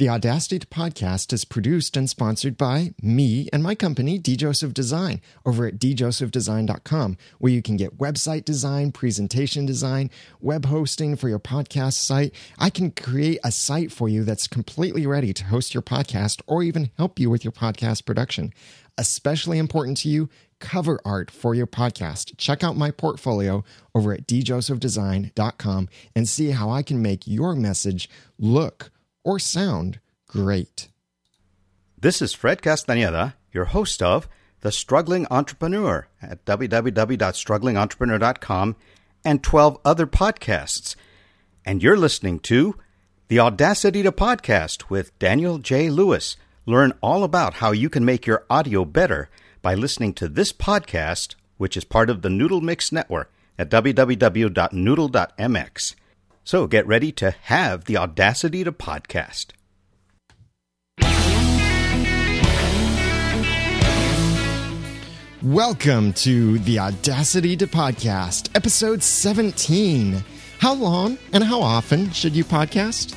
The Audacity to Podcast is produced and sponsored by me and my company, D Joseph Design, over at djosephdesign.com, where you can get website design, presentation design, web hosting for your podcast site. I can create a site for you that's completely ready to host your podcast or even help you with your podcast production. Especially important to you, cover art for your podcast. Check out my portfolio over at djosephdesign.com and see how I can make your message look or sound great. This is Fred Castañeda, your host of The Struggling Entrepreneur at www.strugglingentrepreneur.com and 12 other podcasts. And you're listening to The Audacity to Podcast with Daniel J. Lewis. Learn all about how you can make your audio better by listening to this podcast, which is part of the Noodle Mix Network at www.noodle.mx. So get ready to have the audacity to podcast. Welcome to the Audacity to Podcast, episode 17. How long and how often should you podcast?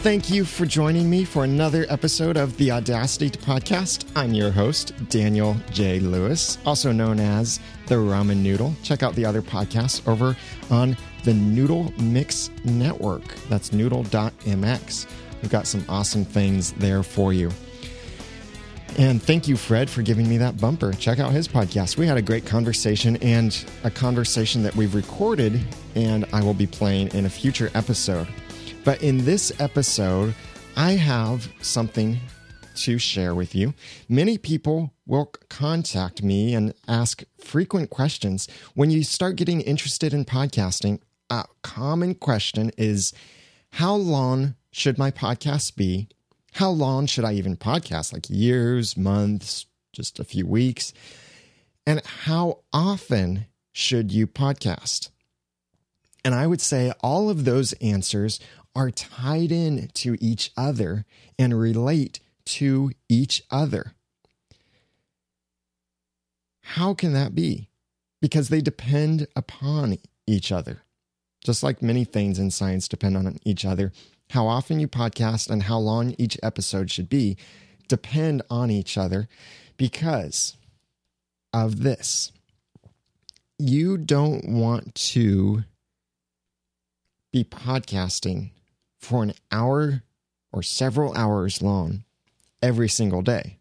Thank you for joining me for another episode of the Audacity Podcast. I'm your host, Daniel J. Lewis, also known as the Ramen Noodle. Check out the other podcasts over on the Noodle Mix Network. That's noodle.mx. We've got some awesome things there for you. And thank you, Fred, for giving me that bumper. Check out his podcast. We had a great conversation and a conversation that we've recorded, and I will be playing in a future episode. But in this episode, I have something to share with you. Many people will contact me and ask frequent questions. When you start getting interested in podcasting, a common question is How long should my podcast be? How long should I even podcast? Like years, months, just a few weeks? And how often should you podcast? And I would say all of those answers are tied in to each other and relate to each other. How can that be? Because they depend upon each other. Just like many things in science depend on each other, how often you podcast and how long each episode should be depend on each other because of this. You don't want to be podcasting for an hour or several hours long every single day.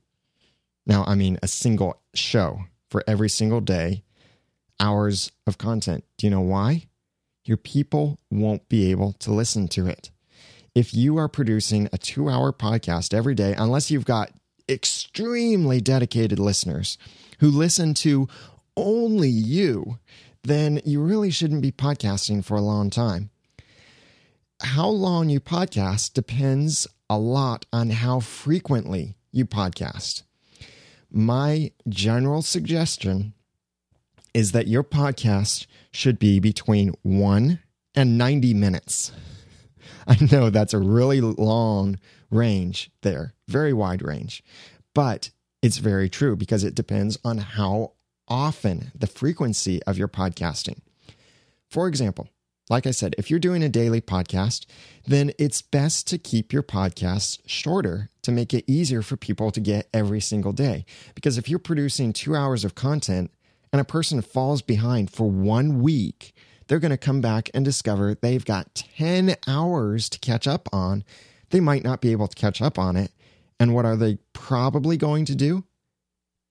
Now, I mean a single show for every single day, hours of content. Do you know why? Your people won't be able to listen to it. If you are producing a two hour podcast every day, unless you've got extremely dedicated listeners who listen to only you, then you really shouldn't be podcasting for a long time how long you podcast depends a lot on how frequently you podcast. My general suggestion is that your podcast should be between one and 90 minutes. I know that's a really long range there, very wide range, but it's very true because it depends on how often the frequency of your podcasting. For example, like I said, if you're doing a daily podcast, then it's best to keep your podcasts shorter to make it easier for people to get every single day. Because if you're producing two hours of content and a person falls behind for one week, they're going to come back and discover they've got 10 hours to catch up on. They might not be able to catch up on it. And what are they probably going to do?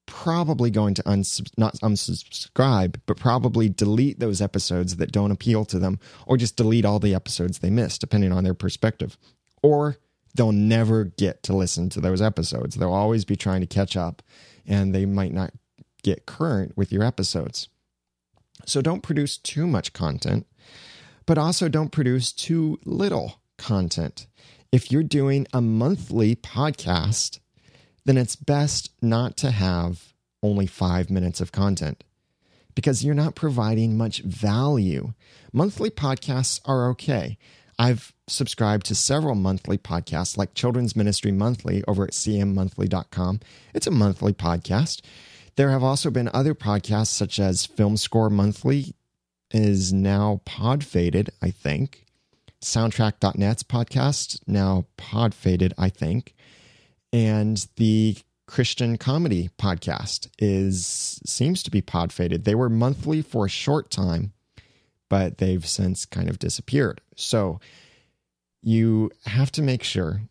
Probably going to uns- not unsubscribe, but probably delete those episodes that don't appeal to them, or just delete all the episodes they miss, depending on their perspective. Or they'll never get to listen to those episodes. They'll always be trying to catch up, and they might not get current with your episodes. So don't produce too much content, but also don't produce too little content. If you're doing a monthly podcast, then it's best not to have only five minutes of content because you're not providing much value. Monthly podcasts are okay. I've subscribed to several monthly podcasts like Children's Ministry Monthly over at cmmonthly.com. It's a monthly podcast. There have also been other podcasts such as Film Score Monthly is now pod faded, I think. Soundtrack.net's podcast now pod faded, I think. And the Christian comedy podcast is seems to be pod faded. They were monthly for a short time, but they've since kind of disappeared. So you have to make sure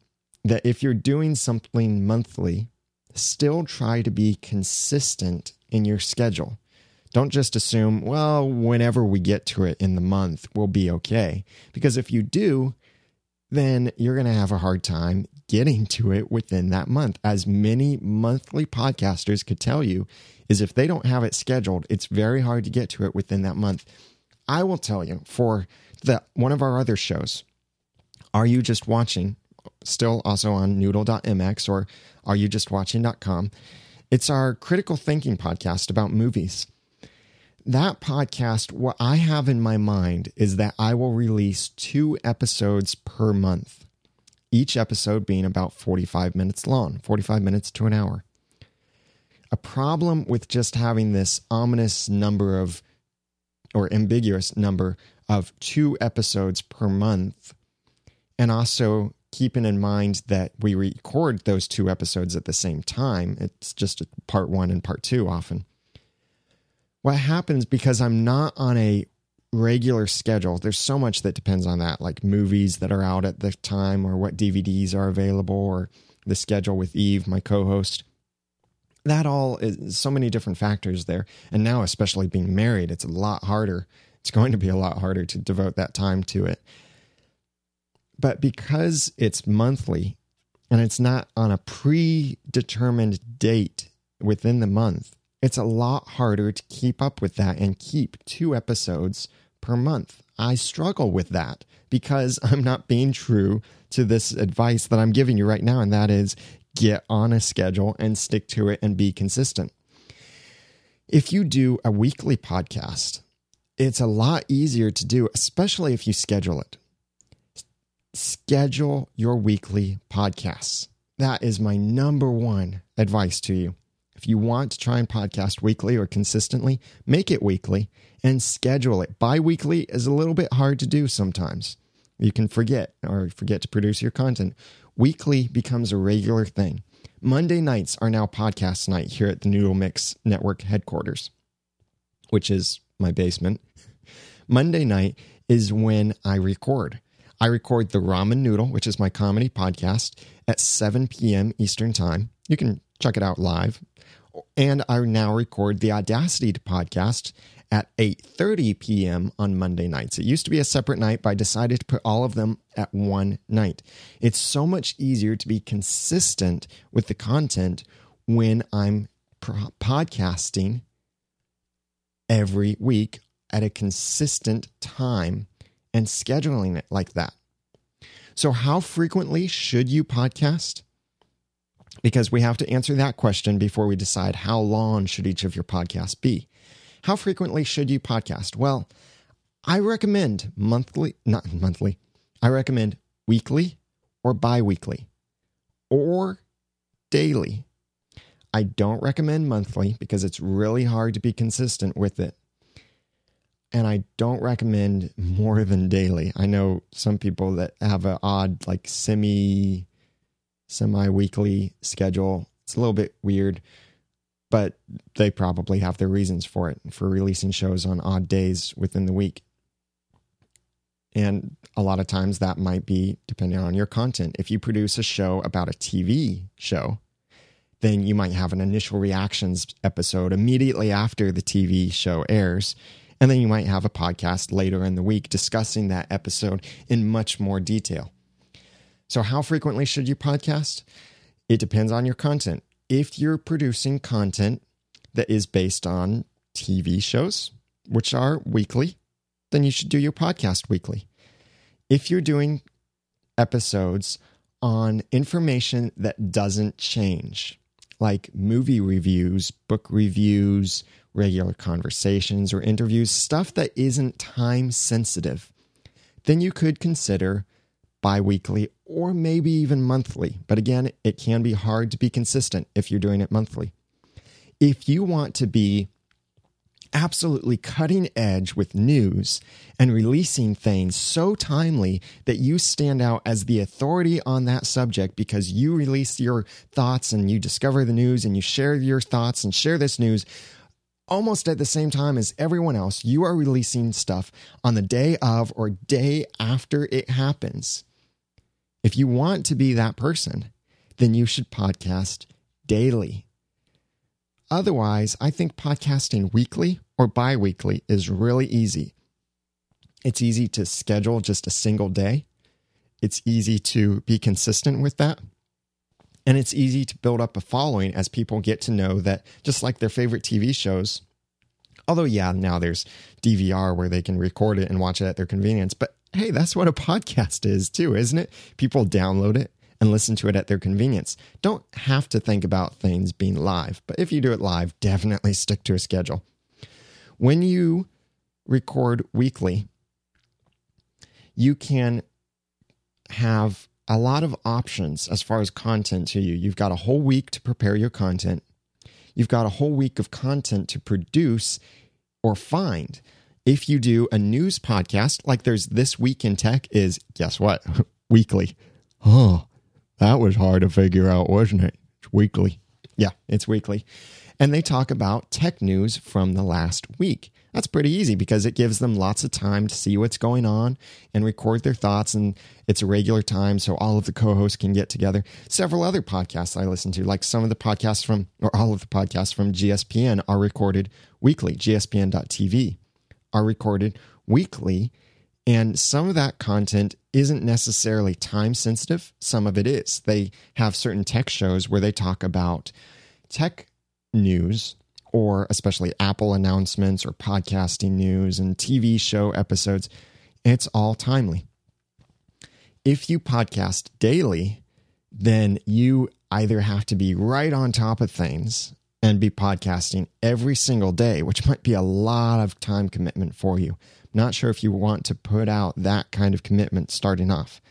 that if you're doing something monthly, still try to be consistent in your schedule. Don't just assume, well, whenever we get to it in the month, we'll be okay. Because if you do, then you're going to have a hard time getting to it within that month. As many monthly podcasters could tell you, is if they don't have it scheduled, it's very hard to get to it within that month. I will tell you for the one of our other shows, Are You Just Watching? Still also on noodle.mx or are you just watching.com. It's our critical thinking podcast about movies that podcast, what I have in my mind is that I will release two episodes per month, each episode being about 45 minutes long, 45 minutes to an hour. A problem with just having this ominous number of, or ambiguous number of two episodes per month, and also keeping in mind that we record those two episodes at the same time, it's just part one and part two often what happens because I'm not on a regular schedule, there's so much that depends on that, like movies that are out at the time or what DVDs are available or the schedule with Eve, my co host. That all is so many different factors there. And now, especially being married, it's a lot harder. It's going to be a lot harder to devote that time to it. But because it's monthly and it's not on a predetermined date within the month, it's a lot harder to keep up with that and keep two episodes per month. I struggle with that because I'm not being true to this advice that I'm giving you right now, and that is get on a schedule and stick to it and be consistent. If you do a weekly podcast, it's a lot easier to do, especially if you schedule it. Schedule your weekly podcasts. That is my number one advice to you. If you want to try and podcast weekly or consistently, make it weekly and schedule it. Bi weekly is a little bit hard to do sometimes. You can forget or forget to produce your content. Weekly becomes a regular thing. Monday nights are now podcast night here at the Noodle Mix Network headquarters, which is my basement. Monday night is when I record. I record the Ramen Noodle, which is my comedy podcast, at 7 p.m. Eastern Time. You can check it out live and I now record the Audacity to podcast at 8:30 p.m. on Monday nights. It used to be a separate night, but I decided to put all of them at one night. It's so much easier to be consistent with the content when I'm podcasting every week at a consistent time and scheduling it like that. So, how frequently should you podcast? Because we have to answer that question before we decide how long should each of your podcasts be. How frequently should you podcast? Well, I recommend monthly, not monthly, I recommend weekly or biweekly or daily. I don't recommend monthly because it's really hard to be consistent with it. And I don't recommend more than daily. I know some people that have an odd, like semi semi weekly schedule. It's a little bit weird, but they probably have their reasons for it, for releasing shows on odd days within the week. And a lot of times that might be depending on your content. If you produce a show about a TV show, then you might have an initial reactions episode immediately after the TV show airs. And then you might have a podcast later in the week discussing that episode in much more detail. So, how frequently should you podcast? It depends on your content. If you're producing content that is based on TV shows, which are weekly, then you should do your podcast weekly. If you're doing episodes on information that doesn't change, like movie reviews, book reviews, regular conversations or interviews, stuff that isn't time sensitive, then you could consider bi weekly or maybe even monthly. But again, it can be hard to be consistent if you're doing it monthly. If you want to be absolutely cutting edge with news and releasing things so timely that you stand out as the authority on that subject because you release your thoughts and you discover the news and you share your thoughts and share this news almost at the same time as everyone else. You are releasing stuff on the day of or day after it happens. If you want to be that person, then you should podcast daily. Otherwise, I think podcasting weekly or bi weekly is really easy. It's easy to schedule just a single day. It's easy to be consistent with that. And it's easy to build up a following as people get to know that just like their favorite TV shows, although, yeah, now there's DVR where they can record it and watch it at their convenience. But hey, that's what a podcast is too, isn't it? People download it and listen to it at their convenience. Don't have to think about things being live, but if you do it live, definitely stick to a schedule. When you record weekly, you can have a lot of options as far as content to you. You've got a whole week to prepare your content. You've got a whole week of content to produce or find. If you do a news podcast, like there's This Week in Tech, is guess what? weekly. Oh, that was hard to figure out, wasn't it? It's weekly. Yeah, it's weekly and they talk about tech news from the last week. That's pretty easy because it gives them lots of time to see what's going on and record their thoughts. And it's a regular time, so all of the co hosts can get together. Several other podcasts I listen to, like some of the podcasts from, or all of the podcasts from GSPN, are recorded weekly. GSPN.TV are recorded weekly. And some of that content isn't necessarily time sensitive, some of it is. They have certain tech shows where they talk about tech news or especially Apple announcements or podcasting news and TV show episodes, it's all timely. If you podcast daily, then you either have to be right on top of things and be podcasting every single day, which might be a lot of time commitment for you. Not sure if you want to put out that kind of commitment starting off.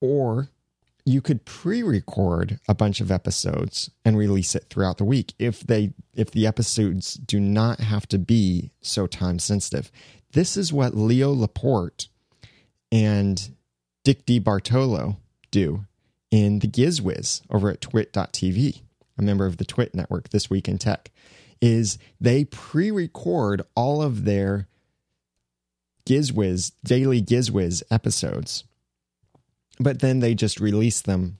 Or you could pre-record a bunch of episodes and release it throughout the week if they if the episodes do not have to be so time sensitive. This is what Leo Laporte and Dick DeBartolo do in the GizWiz over at twit.tv, a member of the Twit network this week in tech, is they pre-record all of their GizWiz daily GizWiz episodes but then they just release them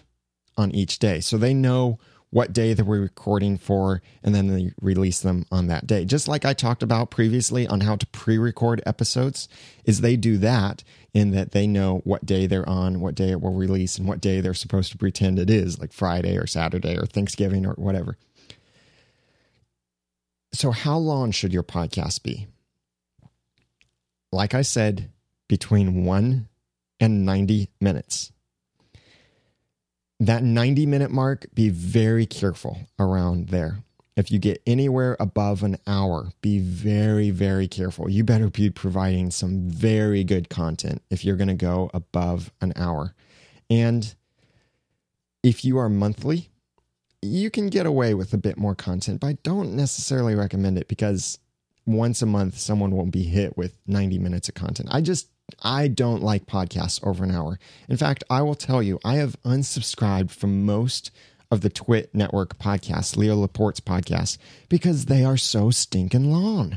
on each day. So they know what day they were recording for, and then they release them on that day. Just like I talked about previously on how to pre-record episodes, is they do that in that they know what day they're on, what day it will release, and what day they're supposed to pretend it is, like Friday or Saturday or Thanksgiving or whatever. So, how long should your podcast be? Like I said, between one and 90 minutes. That 90 minute mark, be very careful around there. If you get anywhere above an hour, be very, very careful. You better be providing some very good content if you're going to go above an hour. And if you are monthly, you can get away with a bit more content, but I don't necessarily recommend it because once a month, someone won't be hit with 90 minutes of content. I just I don't like podcasts over an hour. In fact, I will tell you, I have unsubscribed from most of the Twit Network podcast, Leo Laporte's podcast, because they are so stinking long.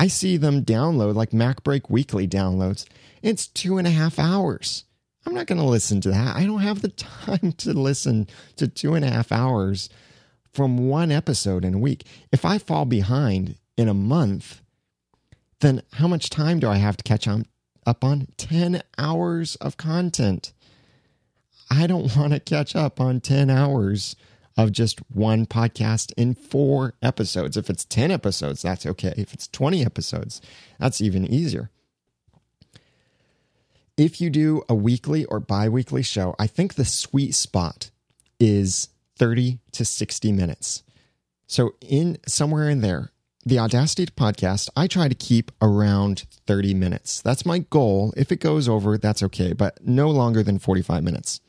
I see them download like MacBreak Weekly downloads. It's two and a half hours. I'm not going to listen to that. I don't have the time to listen to two and a half hours from one episode in a week. If I fall behind in a month, then how much time do I have to catch on up on 10 hours of content. I don't want to catch up on 10 hours of just one podcast in four episodes. If it's 10 episodes, that's okay. If it's 20 episodes, that's even easier. If you do a weekly or bi weekly show, I think the sweet spot is 30 to 60 minutes. So, in somewhere in there, the Audacity podcast, I try to keep around 30 minutes. That's my goal. If it goes over, that's okay, but no longer than 45 minutes.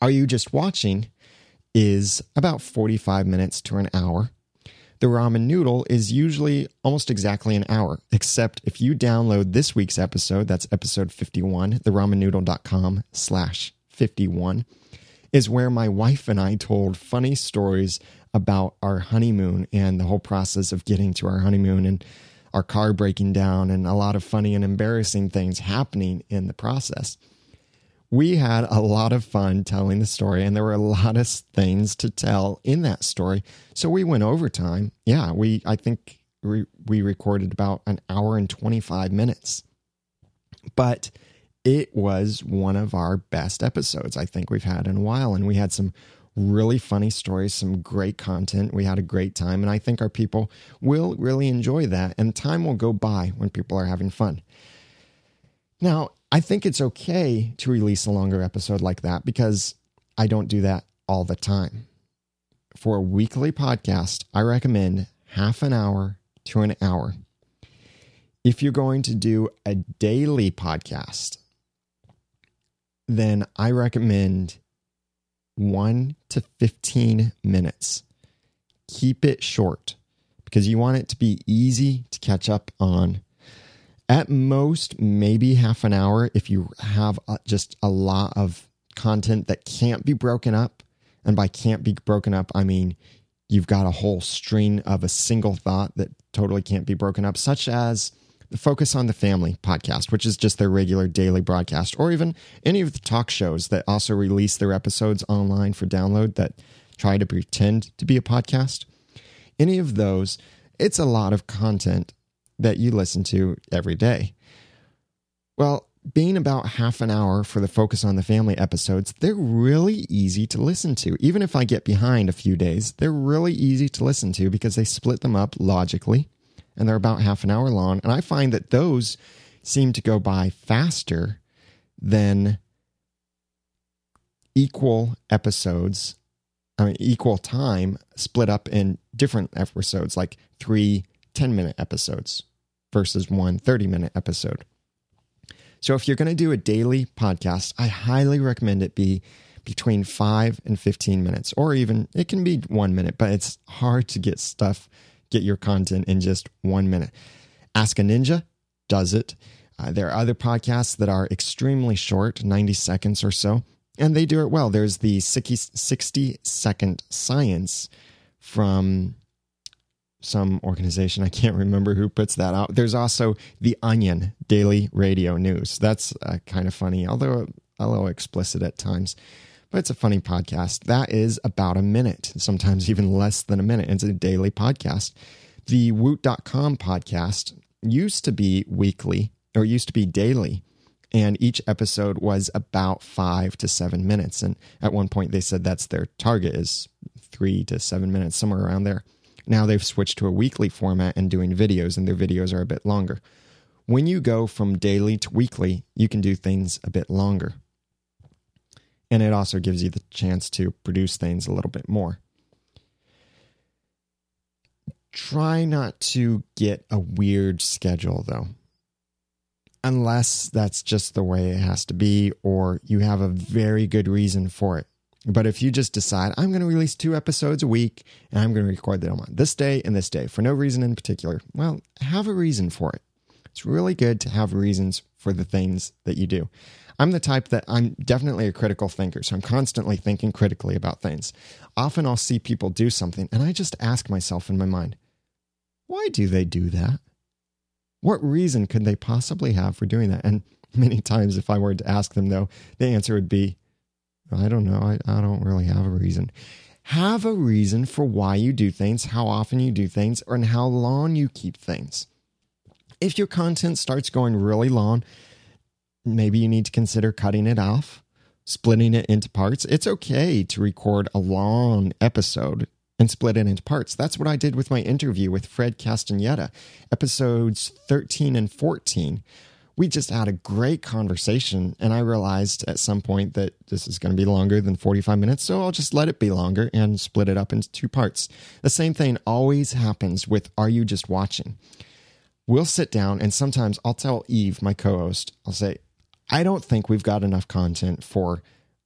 Are you just watching? Is about 45 minutes to an hour. The ramen noodle is usually almost exactly an hour, except if you download this week's episode, that's episode 51, theramennoodle.com slash 51, is where my wife and I told funny stories about our honeymoon and the whole process of getting to our honeymoon and our car breaking down and a lot of funny and embarrassing things happening in the process we had a lot of fun telling the story, and there were a lot of things to tell in that story. So we went overtime. Yeah, we I think we, we recorded about an hour and 25 minutes. But it was one of our best episodes I think we've had in a while. And we had some really funny stories, some great content. We had a great time. And I think our people will really enjoy that. And time will go by when people are having fun. Now, I think it's okay to release a longer episode like that because I don't do that all the time. For a weekly podcast, I recommend half an hour to an hour. If you're going to do a daily podcast, then I recommend 1 to 15 minutes. Keep it short because you want it to be easy to catch up on at most maybe half an hour if you have uh, just a lot of content that can't be broken up. And by can't be broken up i mean you've got a whole string of a single thought that totally can't be broken up such as the focus on the family podcast which is just their regular daily broadcast or even any of the talk shows that also release their episodes online for download that try to pretend to be a podcast. Any of those it's a lot of content that you listen to every day. Well, being about half an hour for the Focus on the Family episodes, they're really easy to listen to. Even if I get behind a few days, they're really easy to listen to because they split them up logically and they're about half an hour long. And I find that those seem to go by faster than equal episodes, I mean, equal time split up in different episodes, like three 10 minute episodes versus one 30 minute episode. So if you're going to do a daily podcast, I highly recommend it be between 5 and 15 minutes or even it can be 1 minute, but it's hard to get stuff get your content in just 1 minute. Ask a Ninja does it. Uh, there are other podcasts that are extremely short, 90 seconds or so, and they do it well. There's the 60 second science from some organization. I can't remember who puts that out. There's also the Onion Daily Radio News. That's uh, kind of funny, although a little explicit at times. But it's a funny podcast. That is about a minute, sometimes even less than a minute. It's a daily podcast. The Woot.com podcast used to be weekly or used to be daily. And each episode was about five to seven minutes. And at one point, they said that's their target is three to seven minutes, somewhere around there. Now they've switched to a weekly format and doing videos, and their videos are a bit longer. When you go from daily to weekly, you can do things a bit longer. And it also gives you the chance to produce things a little bit more. Try not to get a weird schedule, though unless that's just the way it has to be or you have a very good reason for it. But if you just decide, I'm going to release two episodes a week and I'm going to record them on this day and this day for no reason in particular, well, have a reason for it. It's really good to have reasons for the things that you do. I'm the type that I'm definitely a critical thinker, so I'm constantly thinking critically about things. Often I'll see people do something and I just ask myself in my mind, why do they do that? What reason could they possibly have for doing that? And many times, if I were to ask them, though, the answer would be, I don't know. I, I don't really have a reason. Have a reason for why you do things, how often you do things, and how long you keep things. If your content starts going really long, maybe you need to consider cutting it off, splitting it into parts. It's okay to record a long episode and split it into parts. That's what I did with my interview with Fred Castaneda, episodes 13 and 14 we just had a great conversation. And I realized at some point that this is going to be longer than 45 minutes. So I'll just let it be longer and split it up into two parts. The same thing always happens with Are You Just Watching? We'll sit down and sometimes I'll tell Eve, my co host, I'll say, I don't think we've got enough content for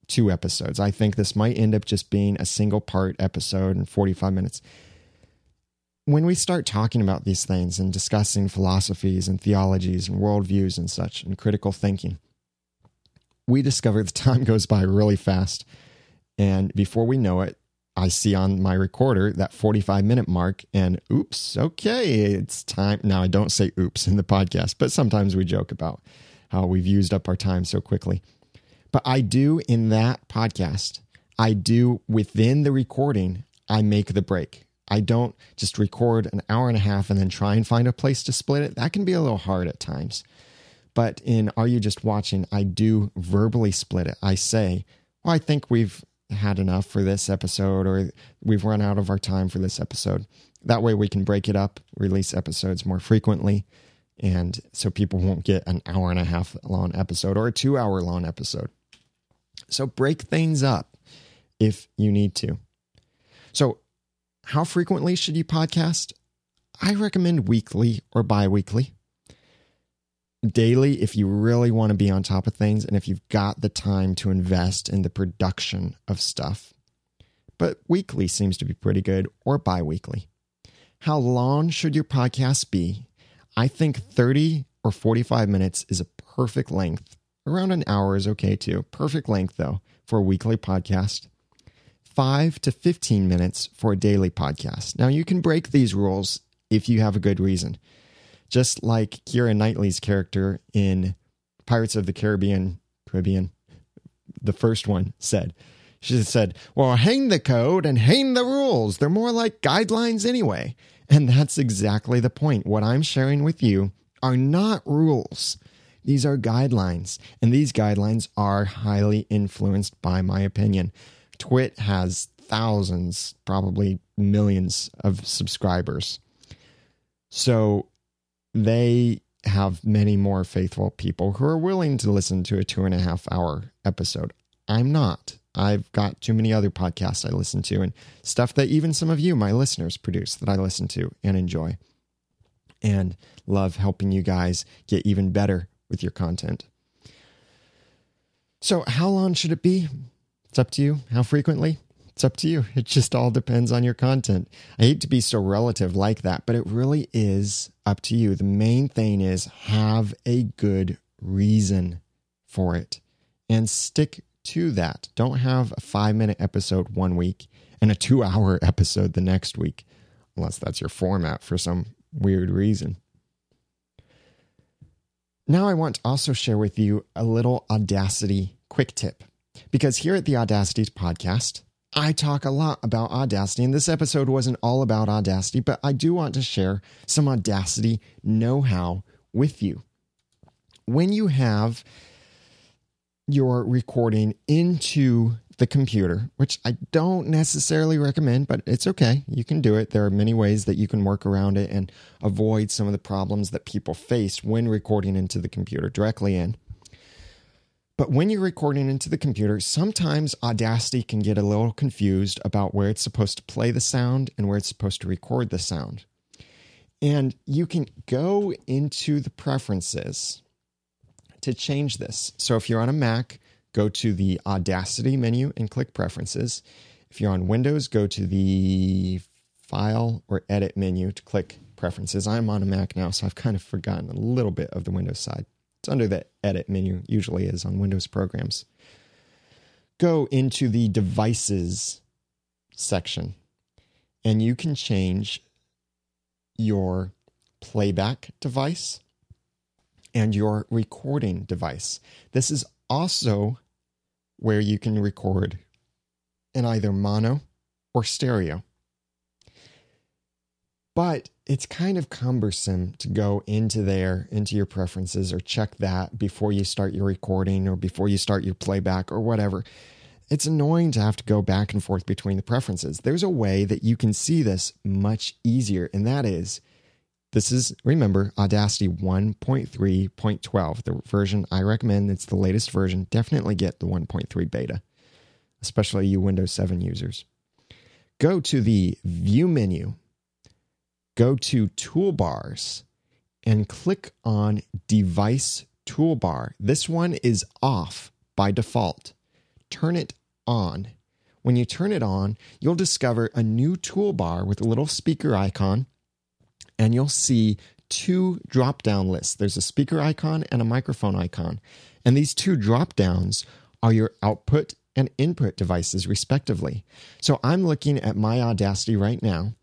two episodes. I think this might end up just being a single part episode in 45 minutes when we start talking about these things and discussing philosophies and theologies and worldviews and such and critical thinking, we discover the time goes by really fast. And before we know it, I see on my recorder that 45 minute mark, and oops, okay, it's time. Now, I don't say oops in the podcast, but sometimes we joke about how we've used up our time so quickly. But I do in that podcast, I do within the recording, I make the break. I don't just record an hour and a half and then try and find a place to split it. That can be a little hard at times. But in Are You Just Watching, I do verbally split it. I say, Well, I think we've had enough for this episode, or we've run out of our time for this episode. That way we can break it up, release episodes more frequently, and so people won't get an hour and a half long episode or a two hour long episode. So break things up if you need to. So how frequently should you podcast? I recommend weekly or bi weekly. Daily, if you really want to be on top of things and if you've got the time to invest in the production of stuff. But weekly seems to be pretty good, or bi weekly. How long should your podcast be? I think 30 or 45 minutes is a perfect length. Around an hour is okay too. Perfect length, though, for a weekly podcast. 5 to 15 minutes for a daily podcast. Now, you can break these rules if you have a good reason. Just like Keira Knightley's character in Pirates of the Caribbean, Caribbean, the first one said. She said, Well, hang the code and hang the rules. They're more like guidelines anyway. And that's exactly the point. What I'm sharing with you are not rules. These are guidelines, and these guidelines are highly influenced by my opinion. Twit has thousands, probably millions of subscribers. So they have many more faithful people who are willing to listen to a two and a half hour episode. I'm not. I've got too many other podcasts I listen to and stuff that even some of you, my listeners, produce that I listen to and enjoy and love helping you guys get even better with your content. So, how long should it be? It's up to you. How frequently? It's up to you. It just all depends on your content. I hate to be so relative like that, but it really is up to you. The main thing is have a good reason for it and stick to that. Don't have a five minute episode one week and a two hour episode the next week, unless that's your format for some weird reason. Now, I want to also share with you a little Audacity quick tip. Because here at the Audacity podcast, I talk a lot about Audacity, and this episode wasn't all about Audacity, but I do want to share some Audacity know how with you. When you have your recording into the computer, which I don't necessarily recommend, but it's okay. You can do it. There are many ways that you can work around it and avoid some of the problems that people face when recording into the computer directly in. But when you're recording into the computer, sometimes Audacity can get a little confused about where it's supposed to play the sound and where it's supposed to record the sound. And you can go into the preferences to change this. So if you're on a Mac, go to the Audacity menu and click Preferences. If you're on Windows, go to the File or Edit menu to click Preferences. I'm on a Mac now, so I've kind of forgotten a little bit of the Windows side. It's under the edit menu, usually is on Windows programs. Go into the devices section and you can change your playback device and your recording device. This is also where you can record in either mono or stereo. But it's kind of cumbersome to go into there, into your preferences, or check that before you start your recording or before you start your playback or whatever. It's annoying to have to go back and forth between the preferences. There's a way that you can see this much easier, and that is This is, remember, Audacity 1.3.12, the version I recommend. It's the latest version. Definitely get the 1.3 beta, especially you Windows 7 users. Go to the View menu, go to Toolbars, and click on Device Toolbar. This one is off by default. Turn it on. When you turn it on, you'll discover a new toolbar with a little speaker icon and you'll see two drop down lists. There's a speaker icon and a microphone icon. And these two drop downs are your output and input devices, respectively. So I'm looking at my Audacity right now,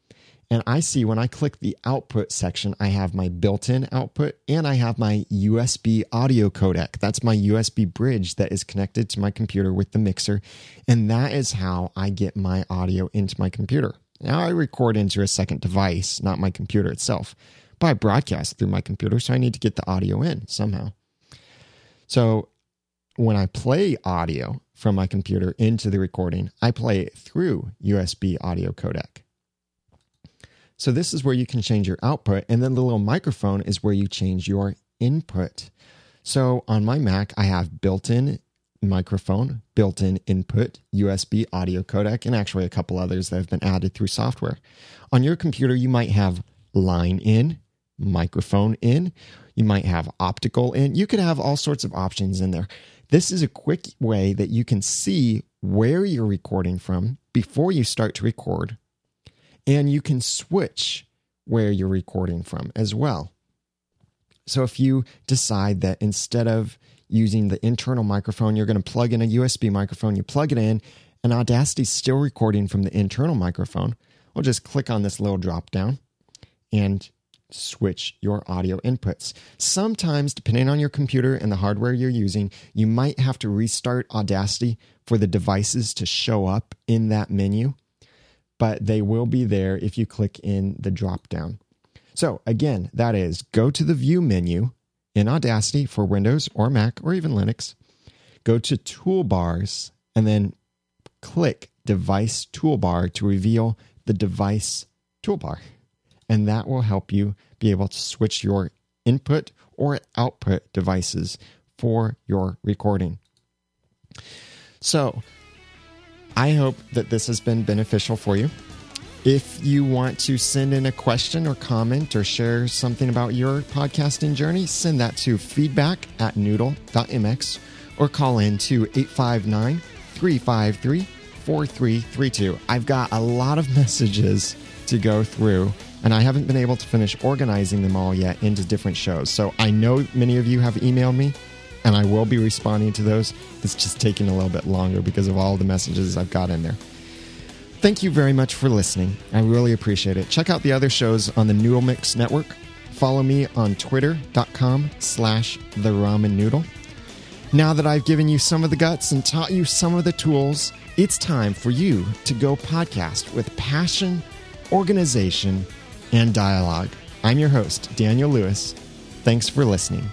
and I see when I click the output section, I have my built in output and I have my USB audio codec. That's my USB bridge that is connected to my computer with the mixer. And that is how I get my audio into my computer. Now I record into a second device, not my computer itself, but I broadcast through my computer, so I need to get the audio in somehow. So when I play audio from my computer into the recording, I play it through USB audio codec. So this is where you can change your output, and then the little microphone is where you change your input. So on my Mac, I have built in microphone, built in input, USB audio codec, and actually a couple others that have been added through software. On your computer, you might have line in, microphone in, you might have optical in. You could have all sorts of options in there. This is a quick way that you can see where you're recording from before you start to record, and you can switch where you're recording from as well. So if you decide that instead of using the internal microphone. You're going to plug in a USB microphone, you plug it in, and Audacity's still recording from the internal microphone. We'll just click on this little drop down and switch your audio inputs. Sometimes, depending on your computer and the hardware you're using, you might have to restart Audacity for the devices to show up in that menu, but they will be there if you click in the drop down. So, again, that is go to the view menu in Audacity for Windows or Mac or even Linux. Go to Toolbars and then click Device Toolbar to reveal the device toolbar. And that will help you be able to switch your input or output devices for your recording. So, I hope that this has been beneficial for you. If you want to send in a question or comment or share something about your podcasting journey, send that to feedback at noodle.mx or call in to 859 353 4332. I've got a lot of messages to go through, and I haven't been able to finish organizing them all yet into different shows. So I know many of you have emailed me, and I will be responding to those. It's just taking a little bit longer because of all the messages I've got in there. Thank you very much for listening. I really appreciate it. Check out the other shows on the Noodle Mix Network. Follow me on twitter.com slash the ramen noodle. Now that I've given you some of the guts and taught you some of the tools, it's time for you to go podcast with passion, organization, and dialogue. I'm your host, Daniel Lewis. Thanks for listening.